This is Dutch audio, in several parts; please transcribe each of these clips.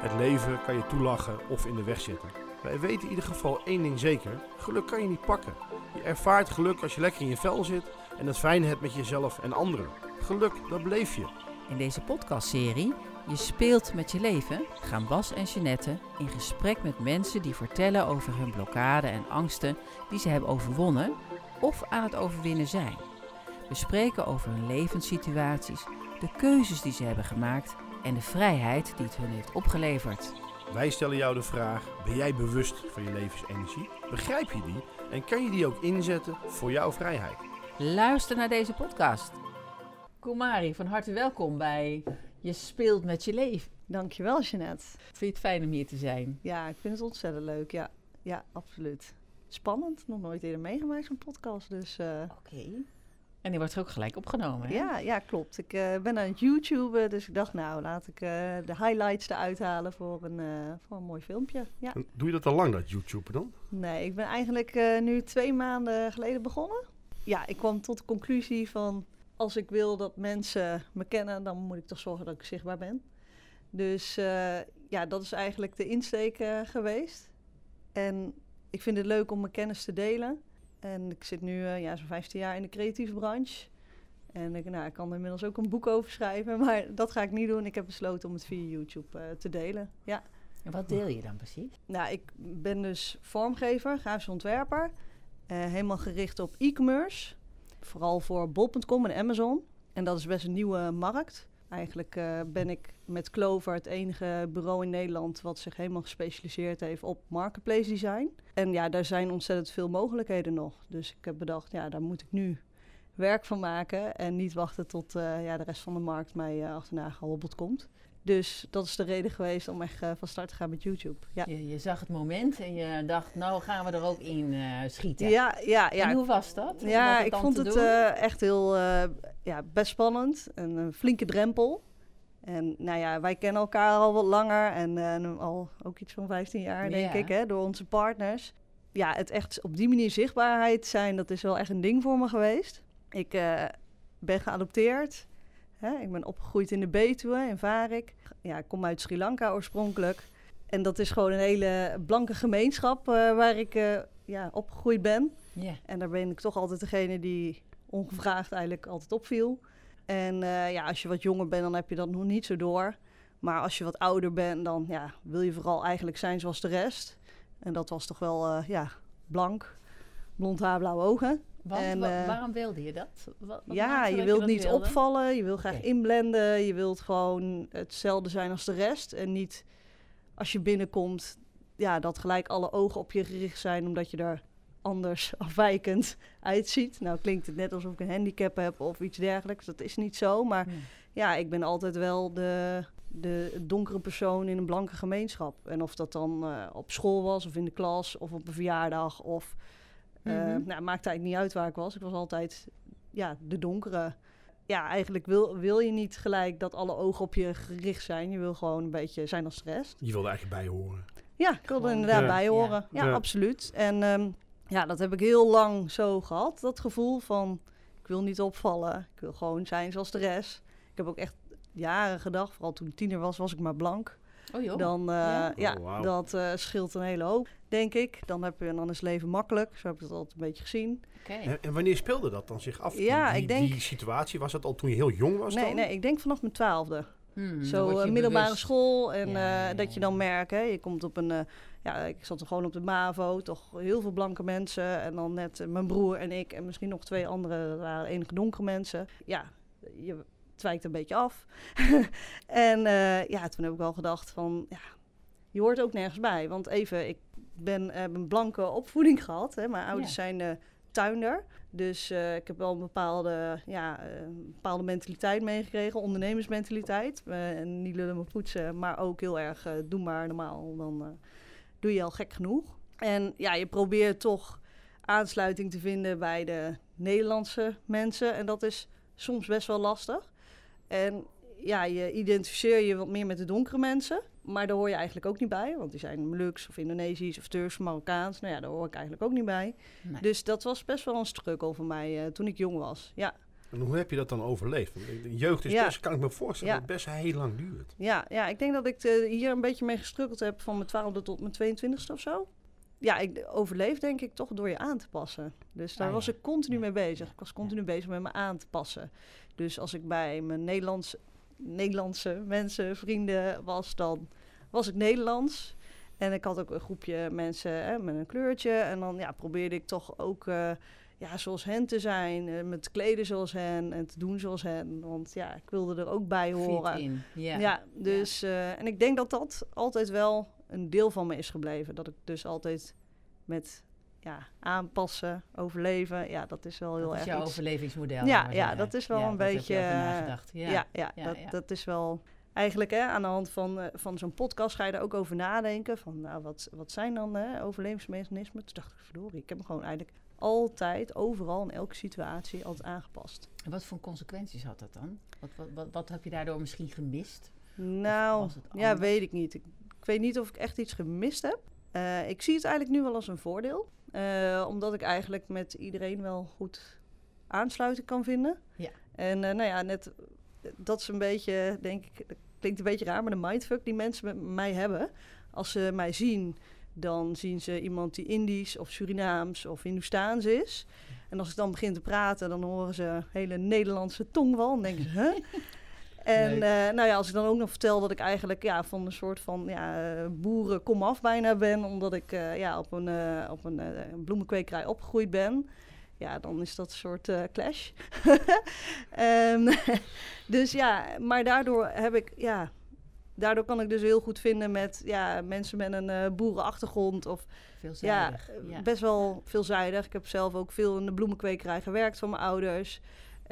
Het leven kan je toelachen of in de weg zitten. Wij weten in ieder geval één ding zeker: geluk kan je niet pakken. Je ervaart geluk als je lekker in je vel zit en het fijn hebt met jezelf en anderen. Geluk, dat beleef je. In deze podcastserie Je speelt met je leven gaan Bas en Jeanette in gesprek met mensen die vertellen over hun blokkade en angsten die ze hebben overwonnen of aan het overwinnen zijn. We spreken over hun levenssituaties, de keuzes die ze hebben gemaakt en de vrijheid die het hun heeft opgeleverd. Wij stellen jou de vraag: ben jij bewust van je levensenergie? Begrijp je die en kan je die ook inzetten voor jouw vrijheid? Luister naar deze podcast. Kumari, van harte welkom bij Je speelt met je leven. Dankjewel, Jeanette. Vind je het fijn om hier te zijn? Ja, ik vind het ontzettend leuk. Ja, ja absoluut. Spannend. Nog nooit eerder meegemaakt zo'n podcast. Dus, uh... Oké. En die wordt er ook gelijk opgenomen, hè? Ja, ja klopt. Ik uh, ben aan het YouTuben, dus ik dacht, nou, laat ik uh, de highlights eruit halen voor een, uh, voor een mooi filmpje. Ja. Doe je dat al lang, dat YouTube dan? Nee, ik ben eigenlijk nu twee maanden geleden begonnen. Ja, ik kwam tot de conclusie van, als ik wil dat mensen me kennen, dan moet ik toch zorgen dat ik zichtbaar ben. Dus ja, dat is eigenlijk de insteek geweest. En ik vind het leuk om mijn kennis te delen. En ik zit nu uh, ja, zo'n 15 jaar in de creatieve branche. En ik, nou, ik kan er inmiddels ook een boek over schrijven, maar dat ga ik niet doen. Ik heb besloten om het via YouTube uh, te delen. Ja. En wat deel je dan precies? Nou, ik ben dus vormgever, grafisch ontwerper. Uh, helemaal gericht op e-commerce. Vooral voor bol.com en Amazon. En dat is best een nieuwe markt. Eigenlijk uh, ben ik met Clover het enige bureau in Nederland wat zich helemaal gespecialiseerd heeft op marketplace design. En ja, daar zijn ontzettend veel mogelijkheden nog. Dus ik heb bedacht, ja, daar moet ik nu werk van maken en niet wachten tot uh, ja, de rest van de markt mij uh, achterna gehobbeld komt. Dus dat is de reden geweest om echt uh, van start te gaan met YouTube. Ja. Je, je, zag het moment en je dacht, nou gaan we er ook in uh, schieten. Ja, ja, ja. En hoe was dat? Ja, ik vond het uh, echt heel ja, best spannend. Een, een, flinke drempel. En nou ja, wij kennen elkaar al wat langer en al ook iets van 15 jaar, denk Ja. ik, hè, door onze partners. Ja, het echt op die manier zichtbaarheid zijn, dat is wel echt een ding voor me geweest. Ik ben geadopteerd. Hè, ik ben opgegroeid in de Betuwe, in Varik. Ja, ik kom uit Sri Lanka oorspronkelijk. En dat is gewoon een hele blanke gemeenschap uh, waar ik uh, ja, opgegroeid ben. Yeah. En daar ben ik toch altijd degene die ongevraagd eigenlijk altijd opviel. En uh, ja, als je wat jonger bent, dan heb je dat nog niet zo door. Maar als je wat ouder bent, dan ja, wil je vooral eigenlijk zijn zoals de rest. En dat was toch wel ja, blank, blond haar, blauwe ogen. Want, en, wa waarom wilde je dat? Wat, wat ja, je wilt je niet wilde? opvallen, je wil graag Okay. inblenden, je wilt gewoon hetzelfde zijn als de rest. En niet als je binnenkomt, ja, dat gelijk alle ogen op je gericht zijn omdat je er anders afwijkend uitziet. Nou klinkt het net alsof ik een handicap heb of iets dergelijks, dat is niet zo. Maar Nee. ja, ik ben altijd wel de, de donkere persoon in een blanke gemeenschap. En of dat dan uh, op school was of in de klas of op een verjaardag of... Uh, Mhm. nou, het maakte eigenlijk niet uit waar ik was. Ik was altijd ja, de donkere. Ja, eigenlijk wil, wil je niet gelijk dat alle ogen op je gericht zijn. Je wil gewoon een beetje zijn als de rest. Je wilde eigenlijk bij horen. Ja, ik wilde er Gewoon, inderdaad ja. bij horen. Ja, Ja. absoluut. En ehm, ja, dat heb ik heel lang zo gehad. Dat gevoel van, ik wil niet opvallen. Ik wil gewoon zijn zoals de rest. Ik heb ook echt jaren gedacht, vooral toen ik tiener was, was ik maar blank. Oh joh. Dan, uh, Ja? ja, Oh, dat uh, scheelt een hele hoop, denk ik. Dan, heb je, dan is leven makkelijk. Zo heb ik het altijd een beetje gezien. Oké. En, en wanneer speelde dat dan zich af? Ja, die, die, ik denk- die situatie, was dat al toen je heel jong was Nee, dan? nee, ik denk vanaf mijn twaalfde. Hmm, Zo uh, je middelbare bewust. school. En Ja, uh, ja, dat je dan merkt, hè, je komt op een... uh, ja, ik zat er gewoon op de MAVO. Toch heel veel blanke mensen. En dan net uh, mijn broer en ik. En misschien nog twee andere, dat waren enige donkere mensen. Ja, je twijkt een beetje af. en uh, ja, toen heb ik wel gedacht van... Ja, je hoort ook nergens bij. Want even, ik ben uh, een blanke opvoeding gehad. Hè. Mijn ouders Ja. zijn uh, tuinder. Dus uh, ik heb wel een bepaalde, ja, een bepaalde mentaliteit meegekregen, ondernemersmentaliteit. Uh, en niet lullen maar poetsen, maar ook heel erg uh, doe maar normaal, dan doe je al gek genoeg. En ja, je probeert toch aansluiting te vinden bij de Nederlandse mensen. En dat is soms best wel lastig. En ja, je identificeer je wat meer met de donkere mensen. Maar daar hoor je eigenlijk ook niet bij. Want die zijn Molux of Indonesisch of Turks of Marokkaans. Nou ja, daar hoor ik eigenlijk ook niet bij. Nee. Dus dat was best wel een struggle voor mij uh, toen ik jong was. Ja. En hoe heb je dat dan overleefd? De jeugd is Ja. best, kan ik me voorstellen, Ja. dat het best heel lang duurt. Ja, ja, ik denk dat ik eh, hier een beetje mee gestrukkeld heb van mijn twaalfde tot mijn 22e of zo. Ja, ik overleef denk ik toch door je aan te passen. Dus daar Ah, was ja. ik continu Ja. mee bezig. Ik was continu bezig met me aan te passen. Dus als ik bij mijn Nederlands, Nederlandse mensen, vrienden was, dan was ik Nederlands. En ik had ook een groepje mensen hè, met een kleurtje. En dan ja, probeerde ik toch ook eh, ja, zoals hen te zijn. eh, met kleden zoals hen en te doen zoals hen. Want ja, ik wilde er ook bij horen. In. Ja, dus eh, en ik denk dat dat altijd wel een deel van me is gebleven. Dat ik dus altijd met ja, aanpassen, overleven, ja, dat is wel heel dat is erg jouw iets. overlevingsmodel. Ja, ja, dat is wel Ja, een beetje, eh, nagedacht. Ja, Ja. ja, dat, dat is wel eigenlijk hè, aan de hand van, eh, van zo'n podcast ga je daar ook over nadenken. Van nou, wat, wat zijn dan hè, overlevingsmechanismen? Toen dacht ik, verdorie, ik heb me gewoon eigenlijk altijd, overal, in elke situatie, altijd aangepast. En wat voor consequenties had dat dan? Wat, wat, wat, wat heb je daardoor misschien gemist? Nou, ja, weet ik niet. Ik, ik weet niet of ik echt iets gemist heb. Eh, ik zie het eigenlijk nu wel als een voordeel. Eh, omdat ik eigenlijk met iedereen wel goed aansluiting kan vinden. Ja. En eh, nou ja, net, dat is een beetje, denk ik, dat klinkt een beetje raar, maar de mindfuck die mensen met mij hebben. Als ze mij zien, dan zien ze iemand die Indisch of Surinaams of Hindoestaans is. En als ik dan begin te praten, dan horen ze hele Nederlandse tongval. En denken ze, huh? En eh, nou ja, als ik dan ook nog vertel dat ik eigenlijk ja, van een soort van ja, eh, boeren komaf bijna ben, omdat ik eh, ja, op een, op een bloemenkwekerij opgegroeid ben. Ja, dan is dat een soort clash. Ehm, dus ja, maar daardoor heb ik, ja, daardoor kan ik dus heel goed vinden met ja, mensen met een boerenachtergrond of ja, Veelzijdig. eh, Ja. best wel veelzijdig. Ik heb zelf ook veel in de bloemenkwekerij gewerkt van mijn ouders.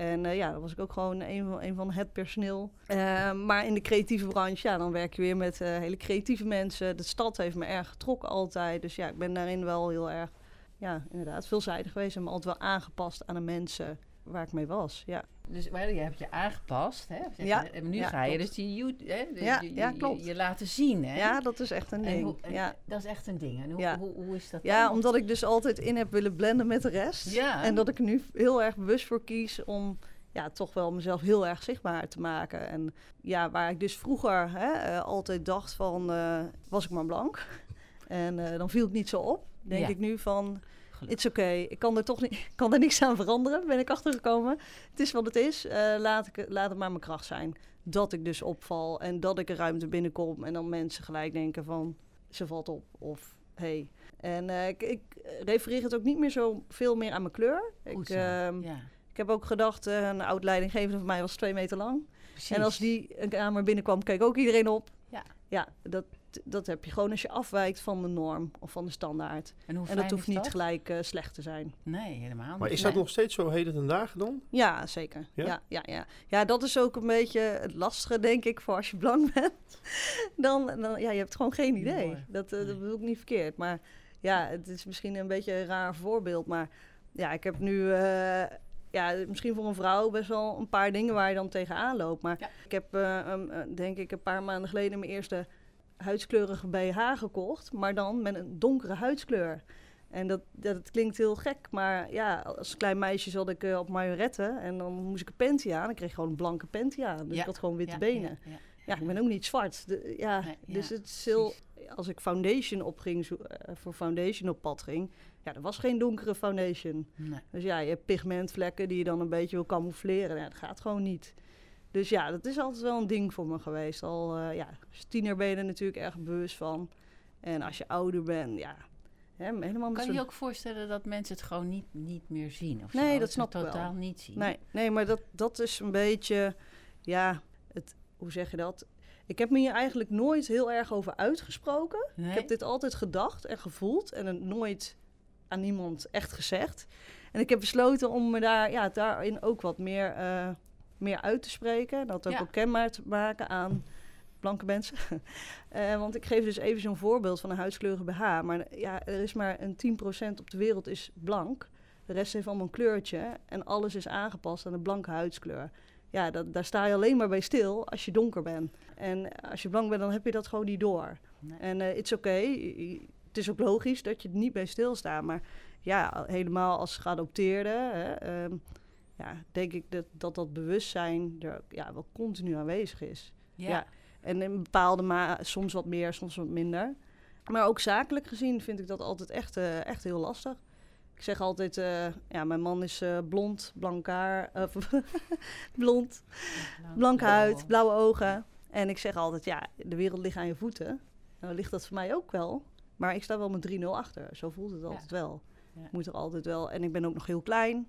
En eh, ja, dan was ik ook gewoon een van, van het personeel. Eh, maar in de creatieve branche, ja, dan werk je weer met eh, hele creatieve mensen. De stad heeft me erg getrokken altijd. Dus ja, ik ben daarin wel heel erg, ja, inderdaad, veelzijdig geweest. En me altijd wel aangepast aan de mensen waar ik mee was. Ja, Dus maar je hebt je aangepast, hè? Ja, je, nu ja, ga je klopt. dus die hè? de- Ja, je, ja, je- klopt. Je, laten zien, hè? ja dat is echt een En ding. hoe- ja. Dat is echt een ding. En hoe, Ja. hoe, hoe is dat Ja, dan? omdat ik dus altijd in heb willen blenden met de rest. Ja. En dat ik nu heel erg bewust voor kies om ja, toch wel mezelf heel erg zichtbaar te maken. En ja, waar ik dus vroeger hè, eh, altijd dacht van, eh, was ik maar blank. En eh, dan viel ik niet zo op. Denk ik nu van, It's oké. Ik kan er toch niet, kan er niks aan veranderen, ben ik achtergekomen. Het is wat het is. Eh, laat, ik, laat het maar mijn kracht zijn. Dat ik dus opval en dat ik een ruimte binnenkom. En dan mensen gelijk denken van, ze valt op. Of, hey. En eh, ik, ik refereer het ook niet meer zo veel meer aan mijn kleur. Ik, ehm, ja, ik heb ook gedacht, eh, een oud leidinggevende van mij was twee meter lang. precies. En als die een kamer binnenkwam, keek ook iedereen op. Ja. Ja, dat, dat heb je gewoon als je afwijkt van de norm of van de standaard. En, hoe en dat hoeft niet gelijk eh, slecht te zijn. Nee, helemaal Maar niet. is dat Nee. nog steeds zo heden ten dagen dan? Ja, zeker. Ja? Ja? Ja, ja, ja. dat is ook een beetje het lastige, denk ik, voor als je blank bent. dan, dan, ja, je hebt gewoon geen idee. Mooi. Dat, eh, Nee. dat bedoel ik niet verkeerd. Maar ja, het is misschien een beetje een raar voorbeeld. Maar ja, ik heb nu, eh, ja, misschien voor een vrouw best wel een paar dingen waar je dan tegenaan loopt. Maar Ja. ik heb, denk ik, een paar maanden geleden mijn eerste huidskleurige BH gekocht. Maar dan met een donkere huidskleur. En dat, dat, klinkt heel gek, maar ja, als klein meisje zat ik eh, op majoretten en dan moest ik een panty aan. Ik kreeg gewoon een blanke panty aan, dus Ja, ik had gewoon witte Ja, benen. ja, ik ben ook niet zwart. De- ja, Nee, dus het is heel, als ik foundation opging, zo- eh, voor foundation op pad ging, ja, er was geen donkere foundation. Nee. Dus ja, je hebt pigmentvlekken die je dan een beetje wil camoufleren. Ja, dat gaat gewoon niet. Dus ja, dat is altijd wel een ding voor me geweest. Al eh, ja, als tiener ben je er natuurlijk erg bewust van. En als je ouder bent, ja, hè, helemaal Kan je je ook voorstellen dat mensen het gewoon niet, niet meer zien? Of Nee, zo? dat ze snap ik wel. totaal niet zien. Nee, nee maar dat, dat is een beetje, ja, het, hoe zeg je dat? Ik heb me hier eigenlijk nooit heel erg over uitgesproken. Nee? Ik heb dit altijd gedacht en gevoeld en het nooit aan niemand echt gezegd. En ik heb besloten om me daar, ja, daarin ook wat meer, eh, meer uit te spreken. Dat ook Ja. ook kenbaar te maken aan blanke mensen. Eh, want ik geef dus even zo'n voorbeeld van een huidskleurige BH. Maar ja, er is maar een 10% op de wereld is blank. De rest heeft allemaal een kleurtje. En alles is aangepast aan de blanke huidskleur. Ja, dat, daar sta je alleen maar bij stil als je donker bent. En als je blank bent, dan heb je dat gewoon niet door. Nee. En het is oké. Het is ook logisch dat je er niet bij stilstaat. Maar ja, helemaal als geadopteerde. Hè, ehm, ja, denk ik dat dat, dat bewustzijn er ja, wel continu aanwezig is. Ja. Ja. En in bepaalde ma soms wat meer, soms wat minder. Maar ook zakelijk gezien vind ik dat altijd echt, eh, echt heel lastig. Ik zeg altijd, eh, ja, mijn man is eh, blond, blank haar, blond, blanke huid, blauwe ogen. En ik zeg altijd, ja, de wereld ligt aan je voeten. En dan ligt dat voor mij ook wel. Maar ik sta wel met 3-0 achter. Zo voelt het altijd wel. Ja. Ik moet er altijd wel. En ik ben ook nog heel klein.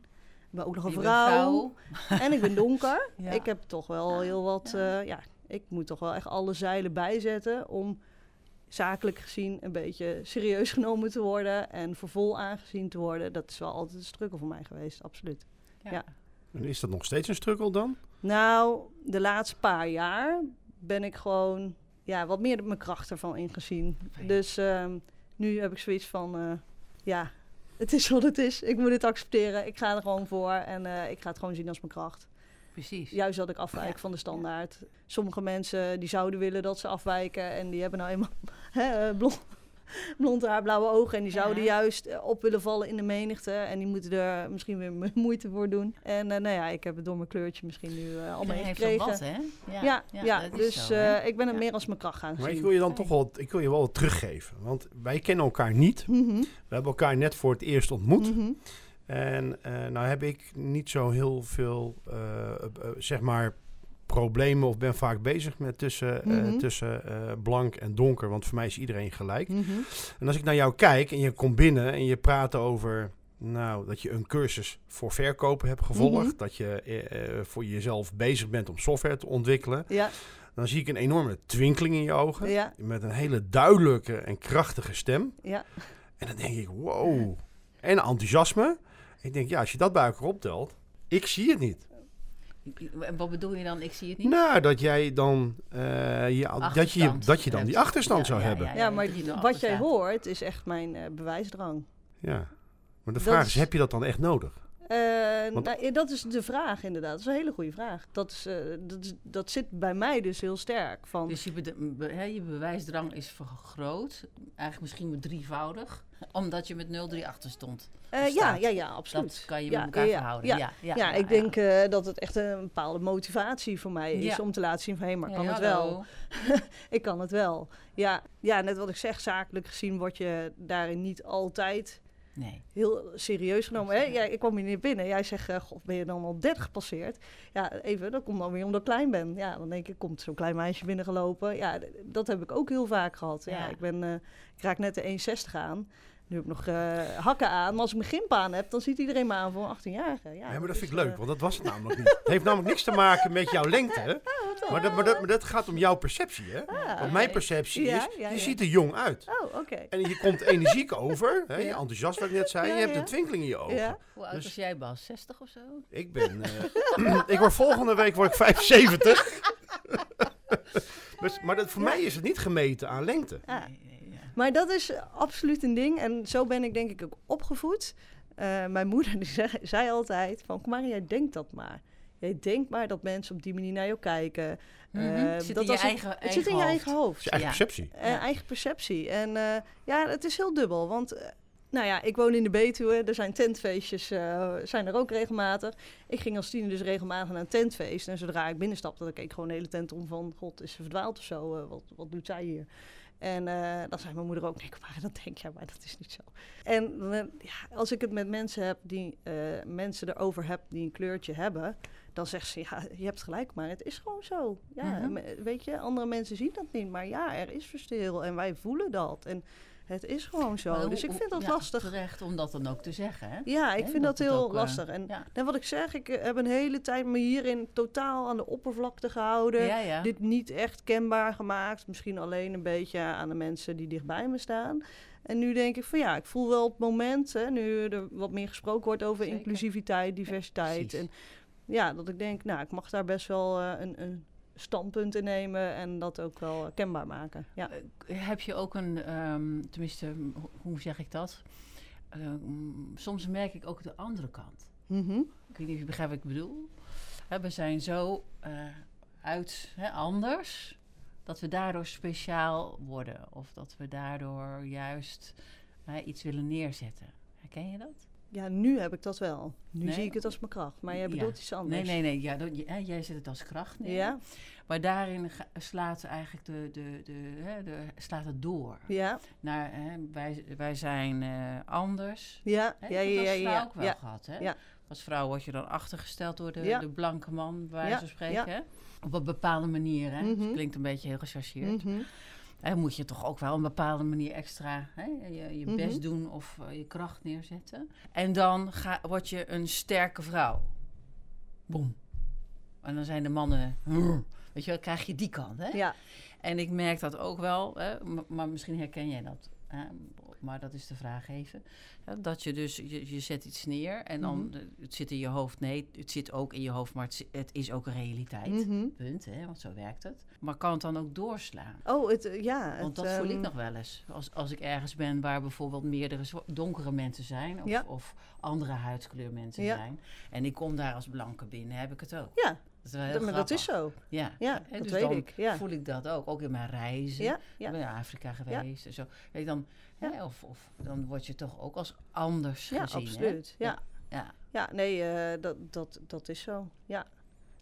Ik ben ook nog een vrouw. En ik ben donker. Ja. Ik heb toch wel heel wat. Ja. Ja. ja, ik moet toch wel echt alle zeilen bijzetten om zakelijk gezien een beetje serieus genomen te worden en voor vol aangezien te worden. Dat is wel altijd een struggle voor mij geweest, absoluut. ja. En is dat nog steeds een struggle dan? Nou, de laatste paar jaar ben ik gewoon ja, wat meer mijn kracht ervan ingezien. Fijn. Dus ehm, nu heb ik zoiets van, eh, ja, het is wat het is. Ik moet het accepteren. Ik ga er gewoon voor en eh, ik ga het gewoon zien als mijn kracht. Precies. Juist dat ik afwijk Ja. van de standaard. Sommige mensen die zouden willen dat ze afwijken en die hebben nou eenmaal hè, eh, blond, blond haar, blauwe ogen en die Ja. zouden juist eh, op willen vallen in de menigte en die moeten er misschien weer mo- moeite voor doen. En eh, nou ja, ik heb het door mijn kleurtje misschien nu eh, al Iedereen heeft meegekregen. van wat, hè? Ja, ja, dus zo, eh, ik ben het Ja. meer als mijn kracht gaan Maar ik zien. wil je dan toch wel, ik wil je wel wat teruggeven. Want wij kennen elkaar niet. Mhm, We hebben elkaar net voor het eerst ontmoet. mhm. En eh, nou heb ik niet zo heel veel, zeg maar, problemen of ben vaak bezig met tussen, eh, Mhm. tussen eh, blank en donker. Want voor mij is iedereen gelijk. Mhm. En als ik naar jou kijk en je komt binnen en je praat over... Nou, dat je een cursus voor verkopen hebt gevolgd. Mhm. Dat je eh, voor jezelf bezig bent om software te ontwikkelen. Ja, Dan zie ik een enorme twinkeling in je ogen. ja, Met een hele duidelijke en krachtige stem. ja. En dan denk ik, wow. En enthousiasme. Ik denk, ja, als je dat bij elkaar optelt, ik zie het niet. En wat bedoel je dan? Ik zie het niet. Nou, dat jij dan, eh, je, dat je, dat je dan die achterstand Ja, zou ja, hebben. ja. Ja, maar wat jij hoort is echt mijn eh, bewijsdrang. Ja. Maar de Dat vraag is- is, heb je dat dan echt nodig? Eh, Want- nou, dat is de vraag inderdaad. Dat is een hele goede vraag. Dat, is, eh, dat, is- dat zit bij mij dus heel sterk. Van, Dus je, be- je bewijsdrang is vergroot. Eigenlijk misschien met drievoudig. Omdat je met 0,3 achter stond. Eh, ja, ja, ja, absoluut. Dat kan je Ja, met elkaar ja, verhouden. Ja, Ja, ja, ja, ja, ik ja. denk eh, dat het echt een bepaalde motivatie voor mij is Ja. om te laten zien van hé, maar ik kan Hey, het wel. Ik kan het wel. Ja, ja, net wat ik zeg, zakelijk gezien word je daarin niet altijd Nee. heel serieus genomen. Hè? Ja, ik kwam hier niet binnen. Jij zegt, eh, god, ben je dan al 30 gepasseerd? Ja, even, dat komt dan weer omdat ik klein ben. Ja, dan denk ik, komt zo'n klein meisje binnengelopen. Ja, dat heb ik ook heel vaak gehad. Ja, Ja. ik, ben, eh, ik raak net de 1,60 aan. Nu heb ik nog eh, hakken aan. Maar als ik mijn gimp aan heb, dan ziet iedereen me aan voor een 18-jarige. Ja, Ja, maar dat is, vind ik leuk, eh, want dat was het namelijk niet. Het heeft namelijk niks te maken met jouw lengte. hè? Maar dat, maar, dat, maar dat gaat om jouw perceptie, hè? ah, Want mijn perceptie Ja, is, ja, je ja. ziet er jong uit. Oh, oké. En je komt energiek over, hè? je enthousiast wat ik net zei. Ja, je hebt ja. een twinkeling in je ogen. Ja. Hoe oud Dus- was jij, Bas? 60 of zo? Ik ben... eh, ik word volgende week word ik 75. dus, maar dat, voor mij is het niet gemeten aan lengte. Ah. Maar dat is absoluut een ding. En zo ben ik denk ik ook opgevoed. Eh, mijn moeder die zei, zei altijd van... Kom maar, jij denkt dat maar. Jij denkt maar dat mensen op die manier naar jou kijken. Mhm. Eh, Het zit dat in je eigen- Het zit in je eigen eigen hoofd. Je eigen Ja. perceptie. Ja. Eigen perceptie. En eh, ja, het is heel dubbel. Want nou ja, ik woon in de Betuwe. Er zijn tentfeestjes, eh, zijn er ook regelmatig. Ik ging als tiener dus regelmatig naar een tentfeest. En zodra ik binnenstapte, dan keek ik gewoon de hele tent om van... God, is ze verdwaald of zo? Eh, wat, wat doet zij hier? En eh, dan zei mijn moeder ook, nee, maar dat denk jij, maar dat is niet zo. En eh, ja, als ik het met mensen heb die eh, mensen erover heb die een kleurtje hebben, dan zegt ze, ja, je hebt gelijk, maar het is gewoon zo. Ja, Mhm. weet je, andere mensen zien dat niet, maar ja, er is verschil en wij voelen dat. En het is gewoon zo. Hoe- dus ik vind dat ja, lastig. Terecht om dat dan ook te zeggen, hè? Ja, ik vind dat, heel ook, eh, lastig. En, ja. en wat ik zeg, ik eh, heb een hele tijd me hierin totaal aan de oppervlakte gehouden Ja, dit niet echt kenbaar gemaakt. Misschien alleen een beetje aan de mensen die dichtbij me staan. En nu denk ik van ja, ik voel wel op het moment, hè, nu er wat meer gesproken wordt over Zeker. inclusiviteit, diversiteit. en ja, dat ik denk, nou, ik mag daar best wel eh, een, een standpunt in nemen en dat ook wel kenbaar maken. Ja. Eh, Heb je ook een, ehm, tenminste, ho- hoe zeg ik dat? Ehm, soms merk ik ook de andere kant. Mhm. Ik weet niet of je begrijpt wat ik bedoel. Hè, we zijn zo eh, uit hè, anders dat we daardoor speciaal worden. Of dat we daardoor juist hè, iets willen neerzetten. Herken je dat? Ja, nu heb ik dat wel. Nu Nee? zie ik het als mijn kracht. Maar jij Ja. bedoelt iets anders. Nee, nee, nee. Ja, dat- jij zet het als kracht neer. Ja, Maar daarin ga- slaat eigenlijk de, de, de, hè, de, slaat het door. ja, Naar, hè, wij, wij zijn eh, anders. ja, Hè, ja, dat ja, ja, vrouw ja, ook wel ja. gehad, hè? Ja. Als vrouw word je dan achtergesteld door de, Ja. de blanke man, Ja, van spreken. ja. Op een bepaalde manier, hè? Mhm. Het klinkt een beetje heel gechargeerd. Mhm. Hè, moet je toch ook wel op een bepaalde manier extra hè, je, je Mhm. best doen of eh, je kracht neerzetten. En dan ga, word je een sterke vrouw. Boom. En dan zijn de mannen... Weet je, wel, krijg je die kant, hè? Ja, En ik merk dat ook wel, hè, maar misschien herken jij dat. Maar dat is de vraag even. Ja, dat je dus, je, je zet iets neer en dan, Mhm. eh, het zit in je hoofd. Nee, het zit ook in je hoofd, maar het, is ook een realiteit. Mhm. Punt, hè, want zo werkt het. Maar kan het dan ook doorslaan? Oh, het, eh, ja. Want het, dat voel ik ehm, nog wel eens. Als, als ik ergens ben waar bijvoorbeeld meerdere donkere mensen zijn... of, Ja. of andere huidskleur mensen Ja. zijn... en ik kom daar als blanke binnen, heb ik het ook. Ja, Dat is wel heel maar dat is zo. Ja, Ja, dat dus weet ik. Ja, voel ik dat ook. Ook in mijn reizen. ja, Ik ja. ben naar Afrika geweest en zo. Weet dan, hè, of, of dan word je toch ook als anders Ja, gezien. absoluut. Hè? Ja. ja. ja, nee, eh, dat, dat, dat is zo. Ja.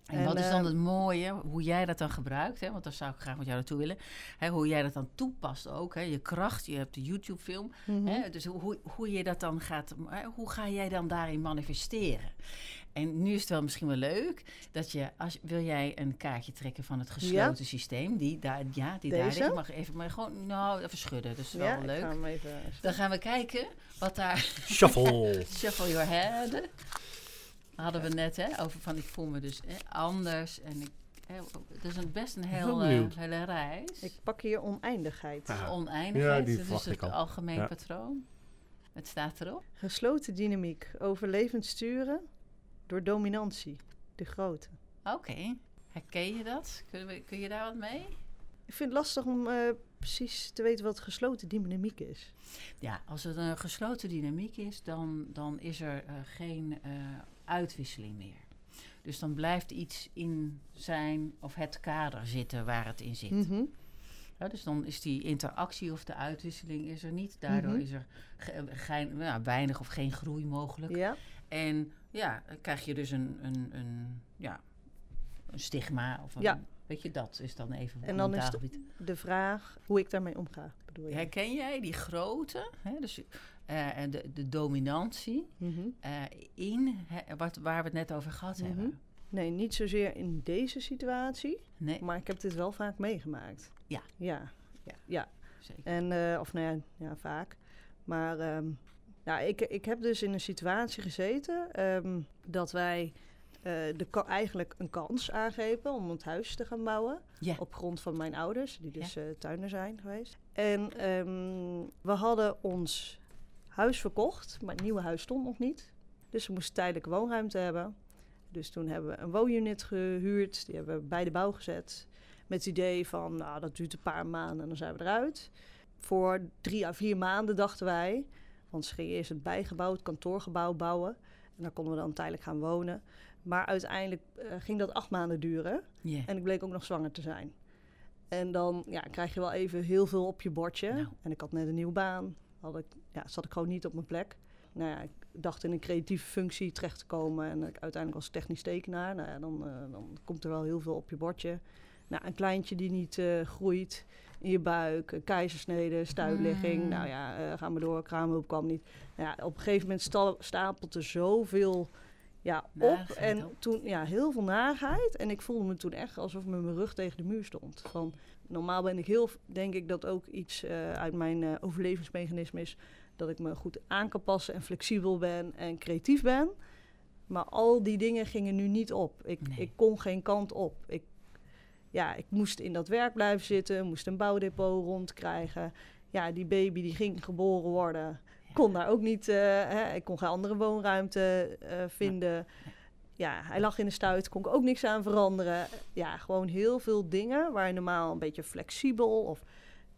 En, En, wat is dan eh, het mooie, hoe jij dat dan gebruikt, hè? want daar zou ik graag met jou naartoe willen. Hè, hoe jij dat dan toepast ook, hè? je kracht, je hebt de YouTube-film. Mhm. Hè? Dus hoe, hoe je dat dan gaat, hè, hoe ga jij dan daarin manifesteren? En nu is het wel misschien wel leuk dat je, als, wil jij een kaartje trekken van het gesloten systeem, die daar, ja, die daar ligt. Mag even, maar gewoon, nou, even schudden, dus wel ja, leuk. ga hem even... Dan gaan we kijken wat daar. Shuffle. Shuffle your head. Hadden we net hè, over van ik voel me dus hè, anders. En ik, hè, het is een best een heel eh, hele reis. Ik pak hier oneindigheid. Ja. Oneindigheid, Ja, dat is verwacht het al. algemeen Ja. patroon. Het staat erop. Gesloten dynamiek, overlevend sturen door dominantie, de grote. Oké. Herken je dat? Kun, we, kun je daar wat mee? Ik vind het lastig om eh, precies te weten wat gesloten dynamiek is. Ja, als het een gesloten dynamiek is, dan, dan is er eh, geen eh, uitwisseling meer. Dus dan blijft iets in zijn of het kader zitten waar het in zit. Mhm. Ja, dus dan is die interactie of de uitwisseling is er niet. Daardoor Mhm. is er ge- geen, nou, weinig of geen groei mogelijk. Ja, En ja, krijg je dus een, een, een, ja, een stigma. Of een, Ja. Weet je, dat is dan even En dan is de- vraag hoe ik daarmee omga, bedoel je? Herken jij die grote, hè, dus, eh, de, de dominantie Mhm. eh, in hè, wat, waar we het net over gehad Mhm. hebben? Nee, niet zozeer in deze situatie, Nee, maar ik heb dit wel vaak meegemaakt. Ja. Ja, ja, ja. zeker. En, eh, of nou ja, ja vaak. Maar ehm, ja, ik, ik heb dus in een situatie gezeten ehm, dat wij eh, de eigenlijk een kans aangrepen om het huis te gaan bouwen. Op grond van mijn ouders, die dus eh tuiner zijn geweest. En ehm, we hadden ons huis verkocht, maar het nieuwe huis stond nog niet. Dus we moesten tijdelijke woonruimte hebben. Dus toen hebben we een woonunit gehuurd. Die hebben we bij de bouw gezet. Met het idee van, nou, dat duurt een paar maanden en dan zijn we eruit. Voor drie à vier maanden dachten wij. Want ze gingen eerst het bijgebouw, het kantoorgebouw bouwen. En daar konden we dan tijdelijk gaan wonen. Maar uiteindelijk eh, ging dat acht maanden duren. En ik bleek ook nog zwanger te zijn. En dan ja, krijg je wel even heel veel op je bordje. Nou. En ik had net een nieuwe baan. Had ik, ja, zat ik gewoon niet op mijn plek. Nou ja, ik dacht in een creatieve functie terecht te komen. En ik uiteindelijk als technisch tekenaar. Nou ja, dan, eh, dan komt er wel heel veel op je bordje. Nou, een kleintje die niet eh, groeit in je buik. Keizersnede, stuitligging. Mm. Nou ja, eh ga maar door. Kraamhulp kwam niet. Nou ja, op een gegeven moment sta- stapelt er zoveel ja, op. En op. toen, ja, heel veel narigheid. En ik voelde me toen echt alsof ik met mijn rug tegen de muur stond. Van, normaal ben ik heel, denk ik dat ook iets eh, uit mijn overlevingsmechanisme is. Dat ik me goed aan kan passen en flexibel ben en creatief ben. Maar al die dingen gingen nu niet op. Ik, Nee. ik kon geen kant op. Ik, ja, ik moest in dat werk blijven zitten, moest een bouwdepot rondkrijgen. Ja, die baby die ging geboren worden. Kon daar ook niet, eh, hè, ik kon geen andere woonruimte eh, vinden. Ja, hij lag in de stuit, kon ik ook niks aan veranderen. Ja, gewoon heel veel dingen waar je normaal een beetje flexibel of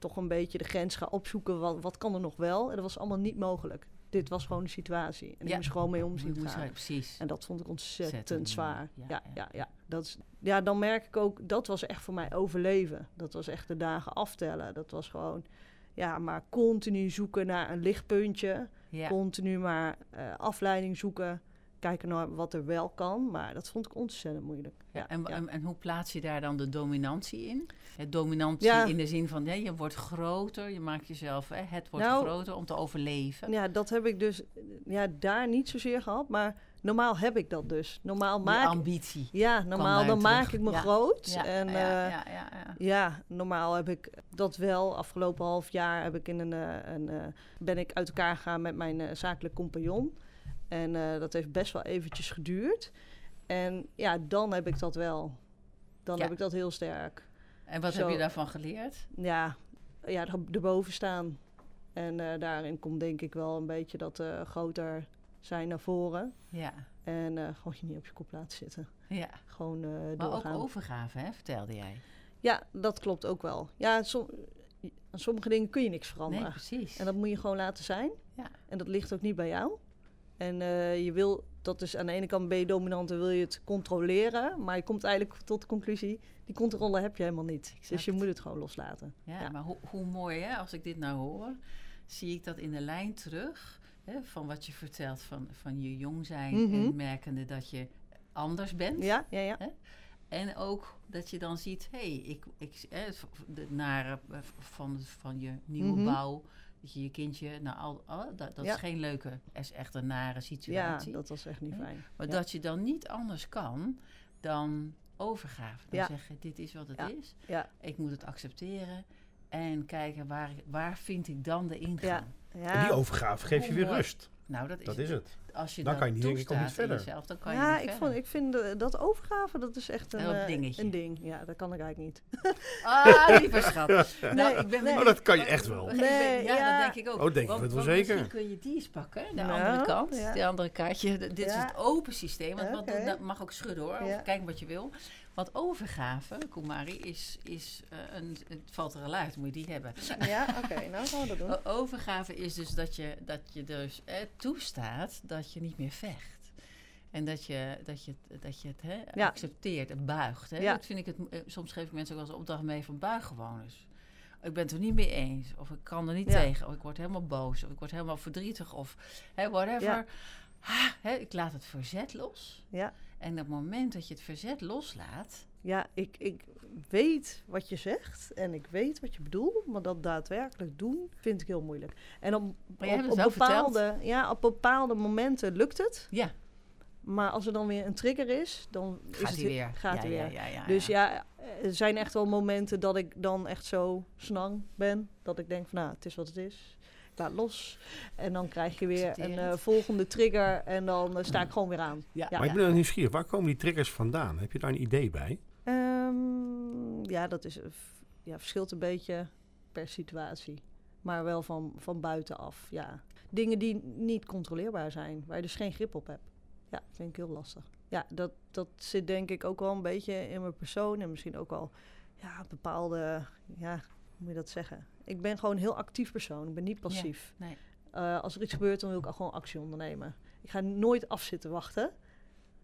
toch een beetje de grens gaat opzoeken. Wat, wat kan er nog wel? En dat was allemaal niet mogelijk. Dit was gewoon de situatie. En Ja. ik moest gewoon mee om zien Je te moest gaan. uit- precies. En dat vond ik ontzettend zwaar. ja, Ja, ja. Dat is, ja, dan merk ik ook, dat was echt voor mij overleven. Dat was echt de dagen aftellen. Dat was gewoon, ja, maar continu zoeken naar een lichtpuntje. Ja. Continu maar eh, afleiding zoeken. Kijken naar wat er wel kan. Maar dat vond ik ontzettend moeilijk. Ja, en, En, en hoe plaats je daar dan de dominantie in? Het dominantie in de zin van, nee, je wordt groter, je maakt jezelf, hè, het wordt Nou, groter om te overleven. Ja, dat heb ik dus ja, daar niet zozeer gehad. Maar normaal heb ik dat dus. Normaal Die maak ambitie. Ja, normaal dan maak ik me Ja. groot. Ja, en ja, ja, ja, ja, ja. ja, normaal heb ik dat wel. Afgelopen half jaar heb ik in een, eh, een, eh, ben ik uit elkaar gegaan met mijn eh, zakelijk compagnon. En eh, dat heeft best wel eventjes geduurd. En ja, dan heb ik dat wel. Dan Ja. heb ik dat heel sterk. En wat Zo. heb je daarvan geleerd? Ja, ja er- erboven staan. En eh, daarin komt denk ik wel een beetje dat eh, groter zijn naar voren. Ja, En eh, gewoon je niet op je kop laten zitten. ja. Gewoon eh Maar ook doorgaan. overgave, hè, vertelde jij. Ja, dat klopt ook wel. Ja, som- sommige dingen kun je niks Nee, veranderen. precies. en dat moet je gewoon laten zijn. Ja. En dat ligt ook niet bij jou. En eh, je wil, dat is aan de ene kant ben je dominant en wil je het controleren. Maar je komt eigenlijk tot de conclusie, die controle heb je helemaal niet. Dus je moet het gewoon loslaten. Ja, Ja. maar hoe, hoe mooi hè, als ik dit nou hoor, zie ik dat in de lijn terug hè, van wat je vertelt van, van je jong zijn Mhm. en merkende dat je anders bent. Ja, ja, ja. En ook dat je dan ziet, hé, hey, ik, ik, hè, v- de nare eh, van, van je nieuwe Mhm. bouw, dat je je kindje, nou, al, al- dat, dat Ja. is geen leuke, is echt een nare Ja, situatie. dat was echt niet fijn. Maar ja. dat je dan niet anders kan dan overgave. Dan Ja. zeggen, dit is wat het Ja. is. Ja, Ik moet het accepteren. En kijken, waar, waar vind ik dan de ingang? Ja. En ja. die overgave geeft je weer rust. Nou, dat is, Dat is het. Als je Dan dat kan je niet, ik, ook niet verder. Jezelf, dan kan ja, je ik, niet vond, verder. ik vind dat overgave, dat is echt een, Een eh, dingetje. een ding. Ja, dat kan ik eigenlijk niet. Ah, lieve schat. Nou, Nee, ik ben nee. Oh, dat kan je echt wel. Ik Nee, ben- ja, ja. dat denk ik ook. Oh, denk ik Want- het wel zeker. Misschien kun je die eens pakken, de Nou, andere kant. ja. De andere kaartje. Dit is het open systeem. Want dat mag ook schudden hoor. Of kijken wat je wil. Want overgave, Kumari, is, is eh, een, het valt er al uit, moet je die hebben. Ja, oké, nou gaan we dat doen. Overgave is dus dat je, dat je dus eh, toestaat dat je niet meer vecht. En dat je, dat je, dat je het hè, Ja. accepteert en buigt. Hè. Ja. Dat vind ik het, eh, soms geef ik mensen ook als opdracht mee van buig gewoon eens. Ik ben het er niet mee eens. Of ik kan er niet Ja. tegen. Of ik word helemaal boos. Of ik word helemaal verdrietig. Of hè, whatever. Ah, hè, ik laat het verzet los. Ja. En op het moment dat je het verzet loslaat... Ja, ik, ik weet wat je zegt en ik weet wat je bedoelt, maar dat daadwerkelijk doen vind ik heel moeilijk. En op, op, bepaalde, ja, op bepaalde momenten lukt het, Ja, maar als er dan weer een trigger is, dan is gaat het hij weer. Gaat ja, hij weer. Ja, ja, Dus ja. ja, er zijn echt wel momenten dat ik dan echt zo snang ben, dat ik denk van nou, het is wat het is. Laat los. En dan krijg je weer een eh, volgende trigger en dan eh, sta ik gewoon weer aan. Ja. Ja. Maar ik ben dan nieuwsgierig. Waar komen die triggers vandaan? Heb je daar een idee bij? Ehm, ja, dat is, eh, ja, verschilt een beetje per situatie. Maar wel van, van buitenaf, ja. Dingen die niet controleerbaar zijn, waar je dus geen grip op hebt. Ja, vind ik heel lastig. Ja, dat, dat zit denk ik ook wel een beetje in mijn persoon. En misschien ook wel ja, bepaalde, ja, hoe moet je dat zeggen? Ik ben gewoon een heel actief persoon. Ik ben niet passief. nee. Eh, als er iets gebeurt, dan wil ik gewoon actie ondernemen. Ik ga nooit afzitten wachten.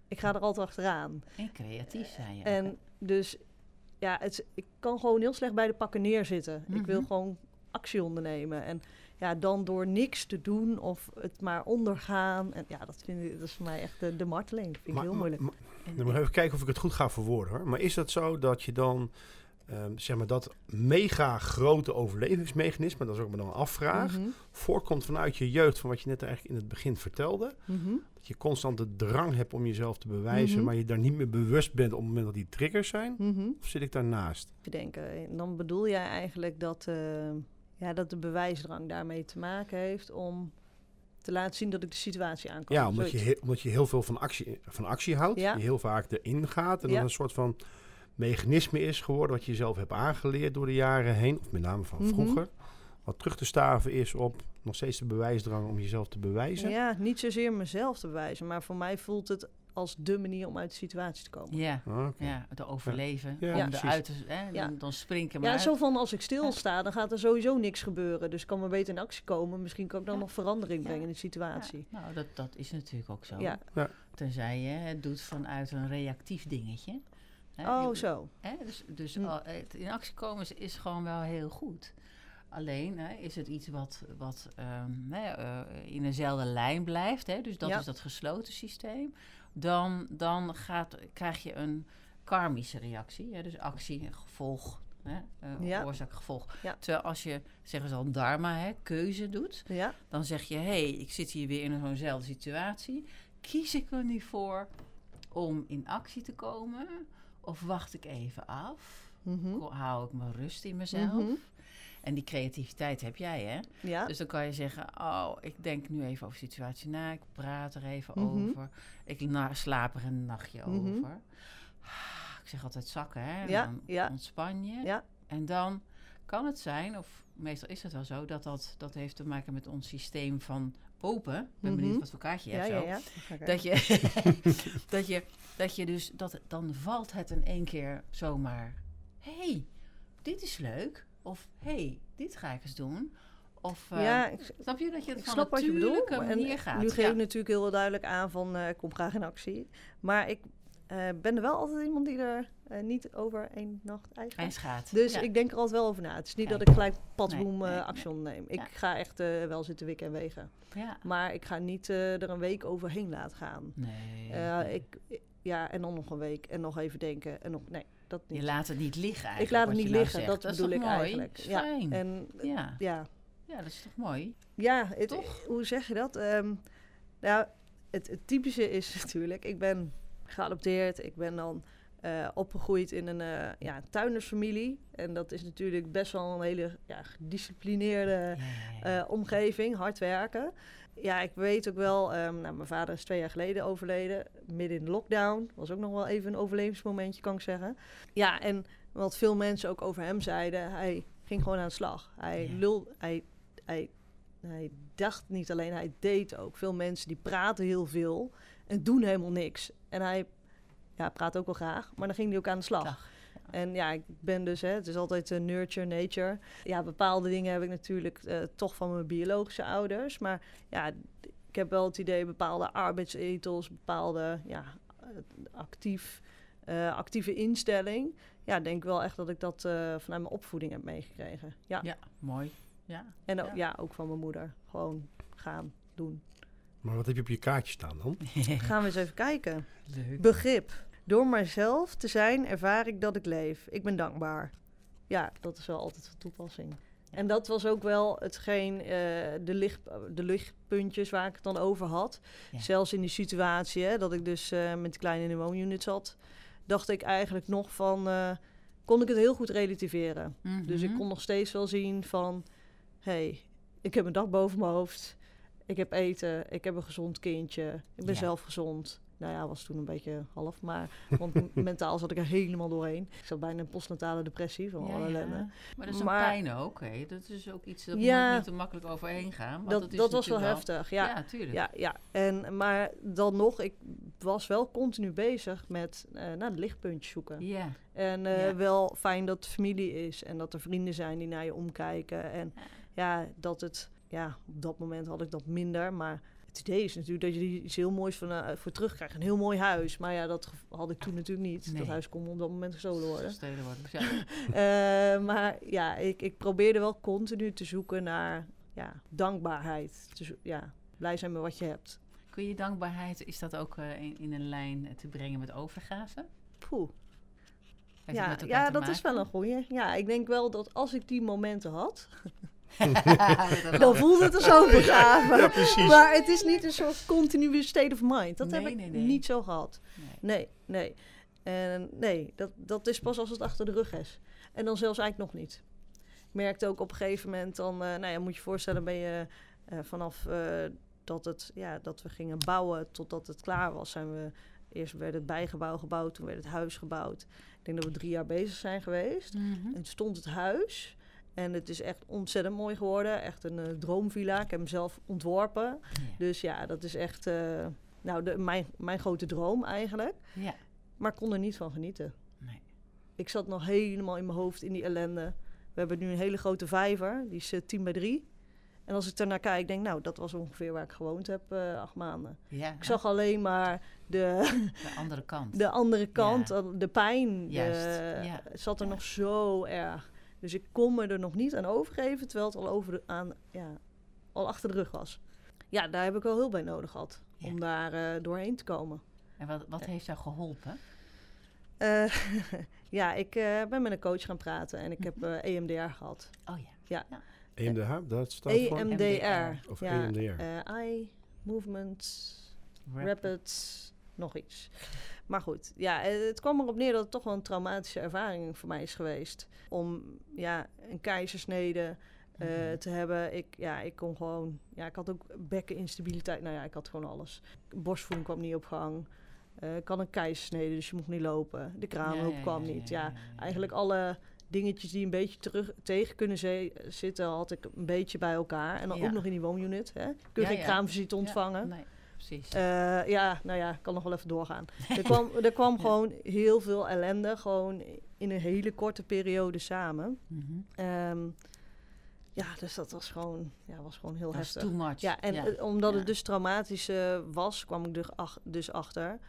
Ik ga er altijd achteraan. En creatief zijn je. En dus, ja, het, ik kan gewoon heel slecht bij de pakken neerzitten. Ik wil Mhm. gewoon actie ondernemen. En ja, dan door niks te doen of het maar ondergaan. En ja, dat, vind ik, dat is voor mij echt de, de marteling. Dat vind ik Maar- heel moeilijk. maar- Dan moet ik even kijken of ik het goed ga verwoorden hoor. Maar is dat zo dat je dan, ehm, zeg maar, dat mega grote overlevingsmechanisme, dat is ook maar dan een afvraag, Mhm, voorkomt vanuit je jeugd, van wat je net eigenlijk in het begin vertelde? mhm. Dat je constant de drang hebt om jezelf te bewijzen, Mhm. maar je daar niet meer bewust bent op het moment dat die triggers zijn? Of zit ik daarnaast? Te denken. En Dan bedoel jij eigenlijk dat, eh, ja, dat de bewijsdrang daarmee te maken heeft om te laten zien dat ik de situatie aankan. Ja, omdat je, Zoiets. omdat je heel veel van actie, van actie houdt. Ja. Je heel vaak erin gaat. En Ja. dat een soort van mechanisme is geworden wat je zelf hebt aangeleerd door de jaren heen. Of met name van Mhm. vroeger. Wat terug te staven is op nog steeds de bewijsdrang om jezelf te bewijzen. Ja, niet zozeer mezelf te bewijzen, maar voor mij voelt het als de manier om uit de situatie te komen. Ja, oké. ja, te overleven. Ja, om precies. eruit te... Hè, Ja. dan, dan springen maar Ja, uit. zo van als ik stilsta, dan gaat er sowieso niks gebeuren. Dus ik kan maar beter in actie komen. Misschien kan ik dan Ja. nog verandering Ja. brengen in de Ja, situatie. nou, dat, dat is natuurlijk ook zo. Ja. Tenzij je het doet vanuit een reactief dingetje. Hè, Oh, zo. Hè, dus dus Hm. al- het in actie komen is, is gewoon wel heel goed. Alleen hè, is het iets wat, wat ehm, hè, eh, in dezelfde lijn blijft, hè, dus dat Ja. is dat gesloten systeem, dan, dan gaat, krijg je een karmische reactie. Hè, dus actie gevolg, hè, eh, Ja. oorzaak gevolg. Ja. Terwijl als je, zeggen ze al, dharma, hè, keuze doet, Ja, dan zeg je, hé, hey, ik zit hier weer in zo'nzelfde situatie. Kies ik er nu voor om in actie te komen? Of wacht ik even af? Ko- Hou ik mijn rust in mezelf? Mhm. En die creativiteit heb jij, hè? ja. Dus dan kan je zeggen, oh, ik denk nu even over de situatie na. Ik praat er even Mhm. over. Ik slaap er een nachtje Mhm. over. Ah, Ik zeg altijd zakken, hè? Ja, dan ja. ontspan je. Ja. En dan kan het zijn, of meestal is het wel zo, dat dat, dat heeft te maken met ons systeem van open. Ik ben benieuwd wat voor kaartje je hebt zo. Dat je, dat je, dat je dus, dat, dan valt het in één keer zomaar. hey, dit is leuk. Of hey, dit ga ik eens doen. Of uh, ja, ik, snap je dat je het van snap wat je bedoelt. manier gaat? nu geef ja. ik natuurlijk heel duidelijk aan van eh, ik kom graag in actie. Maar ik eh, ben er wel altijd iemand die er eh, niet over één nacht ijs gaat. Dus ja. ik denk er altijd wel over na. Het is niet Kijk. dat ik gelijk patsboom Nee, eh, nee, actie onderneem. Ik ga echt eh, wel zitten wikken en wegen. ja. Maar ik ga niet eh, er een week overheen laten gaan. Nee. Eh, ik, ja, en dan nog een week en nog even denken. En nog, nee, dat je niet. laat het niet liggen eigenlijk. ik laat het niet je nou liggen, dat, bedoel ik mooi? eigenlijk. Ja, Fijn. en ja. ja, ja, dat is toch mooi? Ja, het, Toch? hoe zeg je dat? Ehm, nou, het, het typische is natuurlijk, ik ben geadopteerd, ik ben dan eh, opgegroeid in een eh, ja, tuindersfamilie. En dat is natuurlijk best wel een hele ja, gedisciplineerde eh, omgeving, hard werken. Ja, ik weet ook wel, ehm, nou, mijn vader is twee jaar geleden overleden, midden in de lockdown. Was ook nog wel even een overlevingsmomentje, kan ik zeggen. Ja, en wat veel mensen ook over hem zeiden, hij ging gewoon aan de slag. Hij Ja. lul, hij, hij, hij dacht niet alleen, hij deed ook. Veel mensen die praten heel veel en doen helemaal niks. En hij ja, praat ook wel graag, maar dan ging hij ook aan de slag. En ja, ik ben dus, hè, het is altijd uh, nurture, nature. Ja, bepaalde dingen heb ik natuurlijk eh, toch van mijn biologische ouders. Maar ja, ik heb wel het idee, bepaalde arbeidsethos, bepaalde ja, eh, actief, eh, actieve instelling. Ja, ik denk wel echt dat ik dat eh, vanuit mijn opvoeding heb meegekregen. Ja. Ja, mooi. Ja. En ook, Ja. ja. ook van mijn moeder. Gewoon gaan, doen. Maar wat heb je op je kaartje staan dan? Gaan we eens even kijken. Leuk. Begrip. Door mijzelf te zijn ervaar ik dat ik leef. Ik ben dankbaar. Ja, dat is wel altijd van toepassing. En dat was ook wel hetgeen, eh, de, licht, de lichtpuntjes waar ik het dan over had. Ja. Zelfs in die situatie hè, dat ik dus eh, met die kleine in de woonunit zat, dacht ik eigenlijk nog van, eh, kon ik het heel goed relativeren. Dus ik Mhm. kon nog steeds wel zien van, hé, hey, ik heb een dak boven mijn hoofd. Ik heb eten, ik heb een gezond kindje, ik ben Ja. zelf gezond. Nou ja, was toen een beetje half, maar want mentaal zat ik er helemaal doorheen. Ik zat bijna in postnatale depressie van Ja, alle ja. ellende. Maar dat is een Maar- pijn ook, hè? Dat is ook iets dat Ja. moet niet te makkelijk overheen gaan. want Dat, dat, is dat was wel heftig, Ja, ja. tuurlijk. Ja, ja. En, maar dan nog, ik was wel continu bezig met eh naar de lichtpuntjes zoeken. Ja. En eh, wel fijn dat het familie is en dat er vrienden zijn die naar je omkijken. En ja, dat het, ja, op dat moment had ik dat minder. Maar het idee is natuurlijk dat je iets heel moois van, eh, voor terugkrijgt. Een heel mooi huis. Maar ja, dat had ik toen natuurlijk niet. Nee. Dat huis kon op dat moment gestolen worden. Stelen worden. Ja. Eh, maar ja, ik, ik probeerde wel continu te zoeken naar ja, dankbaarheid. Zo- ja, blij zijn met wat je hebt. Kun je dankbaarheid, is dat ook eh, in, in een lijn te brengen met overgave? Poeh. Heeft Ja, ja dat is wel een goeie. Ja, ik denk wel dat als ik die momenten had, dan voelde het als overgave. Ja, precies. Maar het is niet een soort continue state of mind. Dat heb ik nee, nee. niet zo gehad. Nee. Nee, nee. En nee, dat, dat is pas als het achter de rug is. En dan zelfs eigenlijk nog niet. Ik merkte ook op een gegeven moment dan, eh, nou ja, moet je je voorstellen, ben je eh, vanaf eh, dat, het, ja, dat we gingen bouwen totdat het klaar was, zijn we. Eerst werd het bijgebouw gebouwd, toen werd het huis gebouwd. Ik denk dat we drie jaar bezig zijn geweest. Mhm. En toen stond het huis. En het is echt ontzettend mooi geworden. Echt een eh, droomvilla. Ik heb hem zelf ontworpen. Ja. Dus ja, dat is echt eh, nou, de, mijn, mijn grote droom eigenlijk. Ja. Maar ik kon er niet van genieten. Nee. Ik zat nog helemaal in mijn hoofd in die ellende. We hebben nu een hele grote vijver. Die is eh, 10 bij 3. En als ik daarnaar kijk, denk ik, nou, dat was ongeveer waar ik gewoond heb acht maanden. Ja, Ik zag alleen maar de, de andere kant. de andere kant, Ja. de pijn. Juist, de- Zat er nog zo erg. Dus ik kon me er nog niet aan overgeven, terwijl het al, over de, aan, ja, al achter de rug was. Ja, daar heb ik wel hulp bij nodig gehad Ja. om daar eh, doorheen te komen. En wat, wat heeft jou geholpen? Eh, ja, ik eh, ben met een coach gaan praten en ik heb Mhm. eh, EMDR gehad. Oh ja. EMDH, dat staat E voor? EMDR. Of ja, EMDR. eh, eye movement Rapid, nog iets. Maar goed, ja, eh, het kwam erop neer dat het toch wel een traumatische ervaring voor mij is geweest. Om ja, een keizersnede eh, Mhm. te hebben. Ik, ja, ik kon gewoon, ja, ik had ook bekkeninstabiliteit. Nou ja, ik had gewoon alles. Borstvoeding kwam niet op gang. Eh, ik had een keizersnede, dus je mocht niet lopen. De kraamhulp Ja, ja, kwam ja, niet. ja, eigenlijk alle dingetjes die een beetje terug tegen kunnen zitten, had ik een beetje bij elkaar. En dan ook nog in die woonunit. Hè. Kun je geen kraamvisite ontvangen. Nee, precies. Eh, ja, nou ja, ik kan nog wel even doorgaan. Er kwam, er kwam gewoon heel veel ellende, gewoon in een hele korte periode samen. Mhm. Ehm, ja, dus dat was gewoon, ja, was gewoon heel Dat heftig. too much. Ja, en eh, omdat Ja. het dus traumatisch eh, was, kwam ik ach- dus achter.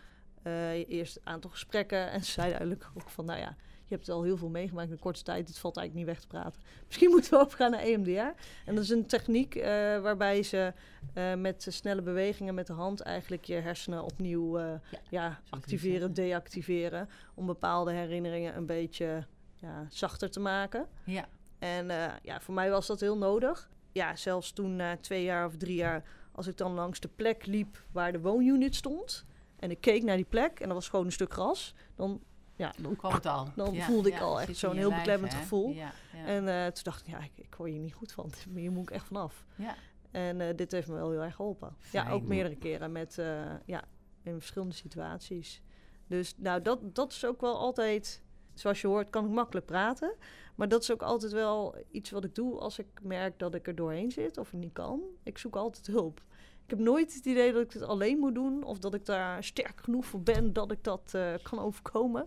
Eerst een aantal gesprekken en ze zeiden eigenlijk ook van, nou ja, je hebt al heel veel meegemaakt in een korte tijd, het valt eigenlijk niet weg te praten. Misschien moeten we overgaan naar EMDR. En dat is een techniek eh, waarbij ze eh, met snelle bewegingen met de hand eigenlijk je hersenen opnieuw eh, ja, activeren, deactiveren, om bepaalde herinneringen een beetje ja, zachter te maken. Ja. En ja, voor mij was dat heel nodig. Ja, zelfs toen na twee jaar of drie jaar, als ik dan langs de plek liep waar de woonunit stond. En ik keek naar die plek en er was gewoon een stuk gras. Dan, ja, dan kwam het al. Dan Ja, voelde ik ja, al echt zo'n je heel lijf, beklemmend gevoel. Ja. En eh, toen dacht ik, ja, ik, ik word hier niet goed van. Hier moet ik echt vanaf. ja. En eh, dit heeft me wel heel erg geholpen. Ja, ook meerdere keren met, eh, ja, in verschillende situaties. Dus nou, dat, dat is ook wel altijd, zoals je hoort, kan ik makkelijk praten. Maar dat is ook altijd wel iets wat ik doe als ik merk dat ik er doorheen zit of niet kan. Ik zoek altijd hulp. Ik heb nooit het idee dat ik het alleen moet doen of dat ik daar sterk genoeg voor ben dat ik dat eh, kan overkomen.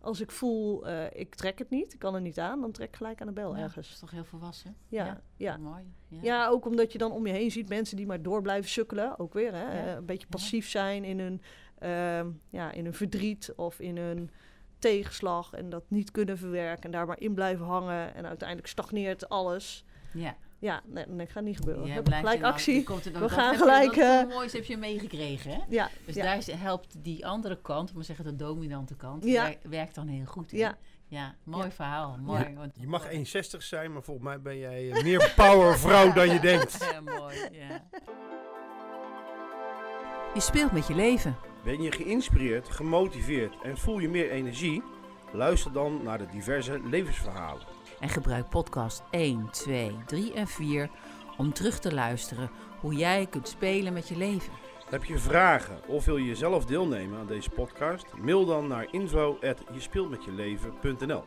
Als ik voel, eh, ik trek het niet, ik kan er niet aan, dan trek ik gelijk aan de bel Ja, Dat ergens. is toch heel volwassen? Ja, ja. Mooi. Ja. Ja, ook omdat je dan om je heen ziet mensen die maar door blijven sukkelen. Ook weer, hè? Ja. Een beetje Ja. passief zijn in hun, ehm, ja, in hun verdriet of in hun tegenslag. En dat niet kunnen verwerken en daar maar in blijven hangen. En uiteindelijk stagneert alles. ja. Ja, nee, nee gaat niet gebeuren. Ja, gelijk nou- actie. er We dat gaan heb gelijk, Je, dat eh, moois heb je meegekregen, hè? Ja, Dus ja. daar is- helpt die andere kant, maar zeggen de dominante kant, Ja. werkt dan heel goed. hè? Ja. Ja, mooi Ja. verhaal. Mooi. want- Je mag 1,60 zijn, maar volgens mij ben jij eh, meer powervrouw dan je denkt. Ja, mooi, ja. Je speelt met je leven. Ben je geïnspireerd, gemotiveerd en voel je meer energie? Luister dan naar de diverse levensverhalen. En gebruik podcast 1, 2, 3 en 4 om terug te luisteren hoe jij kunt spelen met je leven. Heb je vragen of wil je zelf deelnemen aan deze podcast? Mail dan naar info@jespeeltmetjeleven.nl